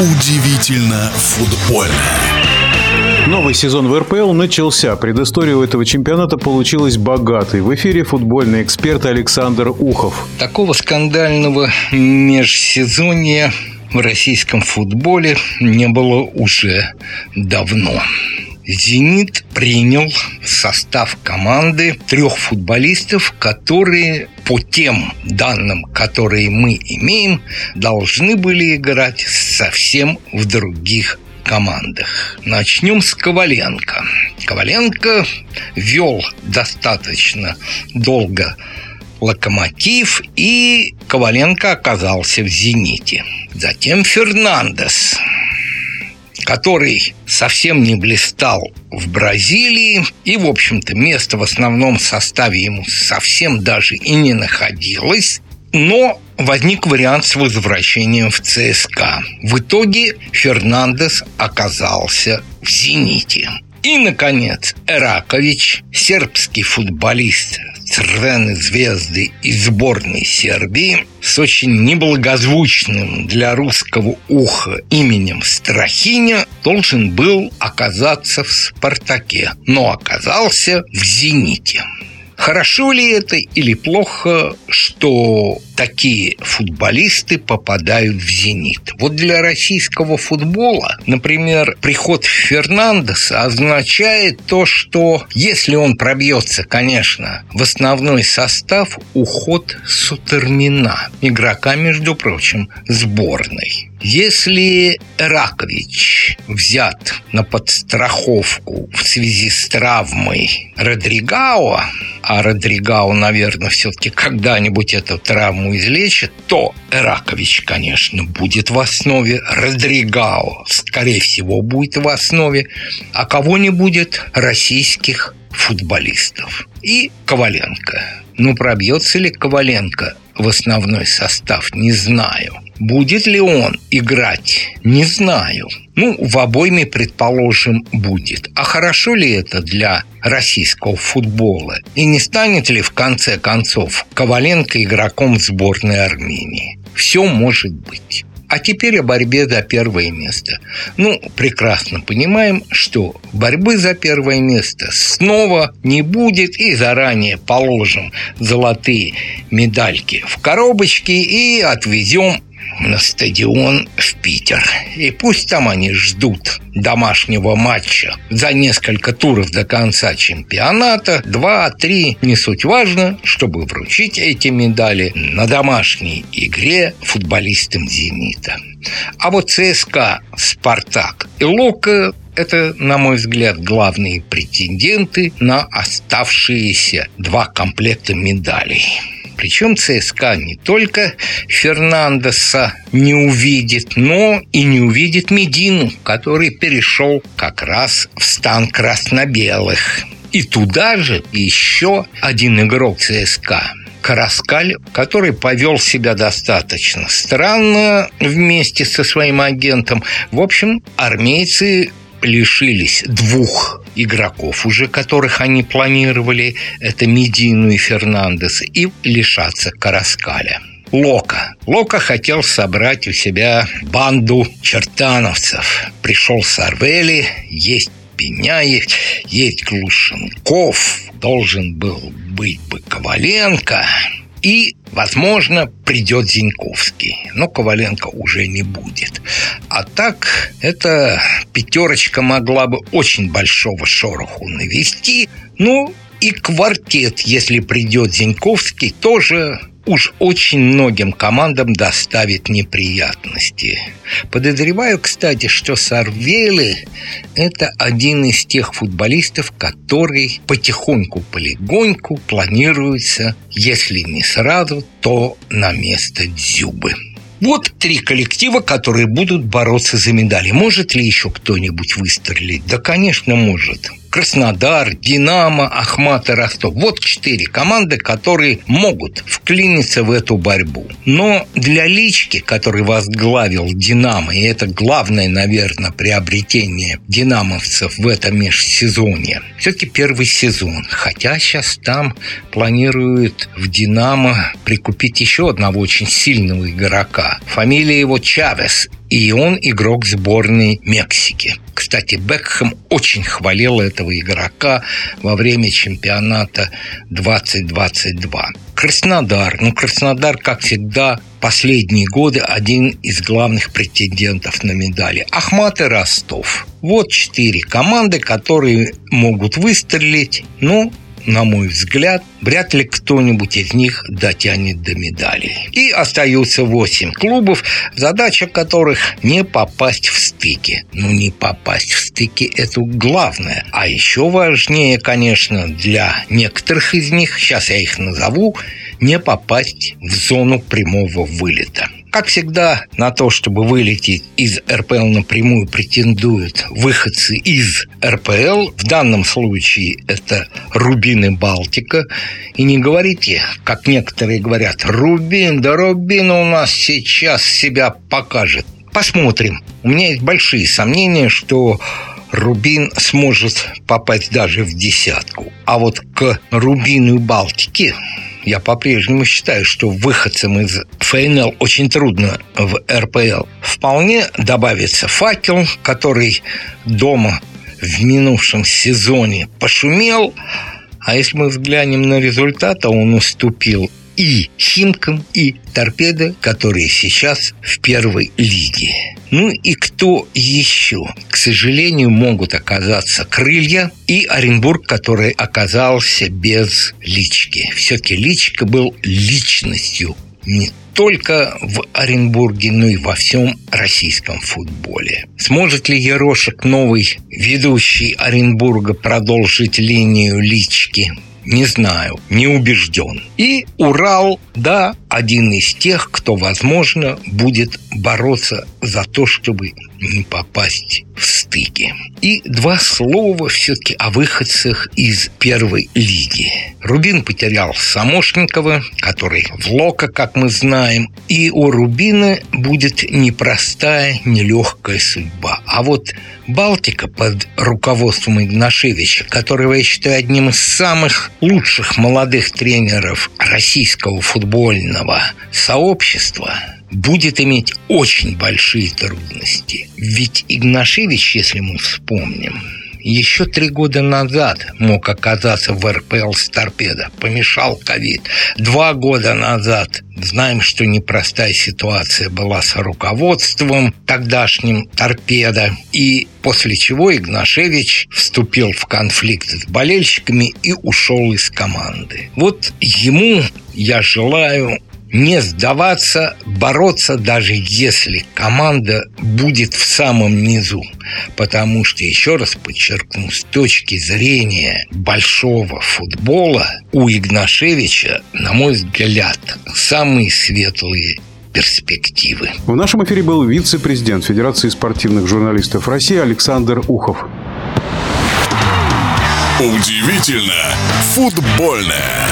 Удивительно футбольно. Новый сезон в РПЛ начался. Предыстория у этого чемпионата получилась богатой. В эфире футбольный эксперт Александр Ухов. Такого скандального межсезонья в российском футболе не было уже давно. «Зенит» принял в состав команды трех футболистов, которые по тем данным, которые мы имеем, должны были играть совсем в других командах. Начнем с Коваленко. Коваленко вел достаточно долго Локомотив, и Коваленко оказался в «Зените». Затем Фернандес – который совсем не блистал в Бразилии, и, в общем-то, место в основном составе ему совсем даже и не находилось, но возник вариант с возвращением в ЦСКА. В итоге Фернандес оказался в «Зените». И, наконец, Эракович, сербский футболист Црвены звезды из сборной Сербии с очень неблагозвучным для русского уха именем Страхиня должен был оказаться в «Спартаке», но оказался в «Зените». Хорошо ли это или плохо, что такие футболисты попадают в «Зенит»? Вот для российского футбола, например, приход Фернандеса означает то, что если он пробьется, конечно, в основной состав, уход Сутермина, игрока, между прочим, сборной. Если Ракович взят на подстраховку в связи с травмой Родригао, а Родригао, наверное, все-таки когда-нибудь эту травму излечит, то Ракович, конечно, будет в основе, Родригао, скорее всего, будет в основе, а кого не будет российских футболистов. И Коваленко. Ну, пробьется ли Коваленко в основной состав, не знаю. Будет ли он играть, не знаю. Ну, в обойме, предположим, будет. А хорошо ли это для российского футбола? И не станет ли в конце концов Коваленко игроком сборной Армении? Все может быть. А теперь о борьбе за первое место. Ну, прекрасно понимаем, что борьбы за первое место снова не будет и заранее положим золотые медальки в коробочки и отвезем на стадион в Питер. И пусть там они ждут домашнего матча за несколько туров до конца чемпионата, два, три, не суть важно, чтобы вручить эти медали на домашней игре футболистам «Зенита». А вот ЦСКА, «Спартак» и «Лока» это, на мой взгляд, главные претенденты на оставшиеся два комплекта медалей. Причем ЦСКА не только Фернандеса не увидит, но и не увидит Медину, который перешел как раз в стан красно-белых. И туда же еще один игрок ЦСКА Караскаль, который повел себя достаточно странно вместе со своим агентом. В общем, армейцы лишились двух игроков, уже которых они планировали, это Медину и Фернандес, и лишаться Караскаля. Лока. Лока хотел собрать у себя банду чертановцев. Пришел Сарвели, есть Пеняев, есть Глушенков, должен был быть бы Коваленко. И, возможно, придет Зиньковский. Но Коваленко уже не будет. А так, эта пятерочка могла бы очень большого шороху навести. Ну, и квартет, если придет Зиньковский, тоже уж очень многим командам доставит неприятности. Подозреваю, кстати, что Сарвели – это один из тех футболистов, который потихоньку-полегоньку планируется, если не сразу, то на место Дзюбы. Вот три коллектива, которые будут бороться за медали. Может ли еще кто-нибудь выстрелить? Да, конечно, может. Краснодар, Динамо, Ахмат и Ростов. Вот четыре команды, которые могут вклиниться в эту борьбу. Но для Лички, который возглавил Динамо, и это главное, наверное, приобретение динамовцев в этом межсезонье, все-таки первый сезон. Хотя сейчас там планируют в Динамо прикупить еще одного очень сильного игрока. Фамилия его Чавес и он игрок сборной Мексики. Кстати, Бекхэм очень хвалил этого игрока во время чемпионата 2022. Краснодар. Ну, Краснодар, как всегда, последние годы один из главных претендентов на медали. Ахмат и Ростов. Вот четыре команды, которые могут выстрелить, ну, на мой взгляд, вряд ли кто-нибудь из них дотянет до медали. И остаются 8 клубов, задача которых не попасть в стыки. Ну, не попасть в стыки – это главное. А еще важнее, конечно, для некоторых из них, сейчас я их назову, не попасть в зону прямого вылета. Как всегда, на то, чтобы вылететь из РПЛ напрямую, претендуют выходцы из РПЛ. В данном случае это Рубин и Балтика. И не говорите, как некоторые говорят, Рубин, да Рубин у нас сейчас себя покажет. Посмотрим. У меня есть большие сомнения, что Рубин сможет попасть даже в десятку. А вот к Рубину и Балтике я по-прежнему считаю, что выходцам из ФНЛ очень трудно в РПЛ. Вполне добавится факел, который дома в минувшем сезоне пошумел, а если мы взглянем на результаты, он уступил и Химкам, и Торпедо, которые сейчас в первой лиге. Ну и кто еще? К сожалению, могут оказаться крылья и Оренбург, который оказался без лички. Все-таки личка был личностью не только в Оренбурге, но и во всем российском футболе. Сможет ли Ерошек, новый ведущий Оренбурга, продолжить линию лички? Не знаю, не убежден. И Урал, да, один из тех, кто, возможно, будет бороться за то, чтобы не попасть в стыки. И два слова все-таки о выходцах из первой лиги. Рубин потерял Самошникова, который в Лока, как мы знаем. И у Рубина будет непростая, нелегкая судьба. А вот Балтика под руководством Игнашевича, которого я считаю одним из самых лучших молодых тренеров российского футбольного сообщества, будет иметь очень большие трудности. Ведь Игнашевич, если мы вспомним, еще три года назад мог оказаться в РПЛ с торпедо. Помешал ковид. Два года назад знаем, что непростая ситуация была с руководством тогдашним торпедо. И после чего Игнашевич вступил в конфликт с болельщиками и ушел из команды. Вот ему я желаю не сдаваться, бороться, даже если команда будет в самом низу. Потому что, еще раз подчеркну, с точки зрения большого футбола у Игнашевича, на мой взгляд, самые светлые перспективы. В нашем эфире был вице-президент Федерации спортивных журналистов России Александр Ухов. Удивительно футбольное.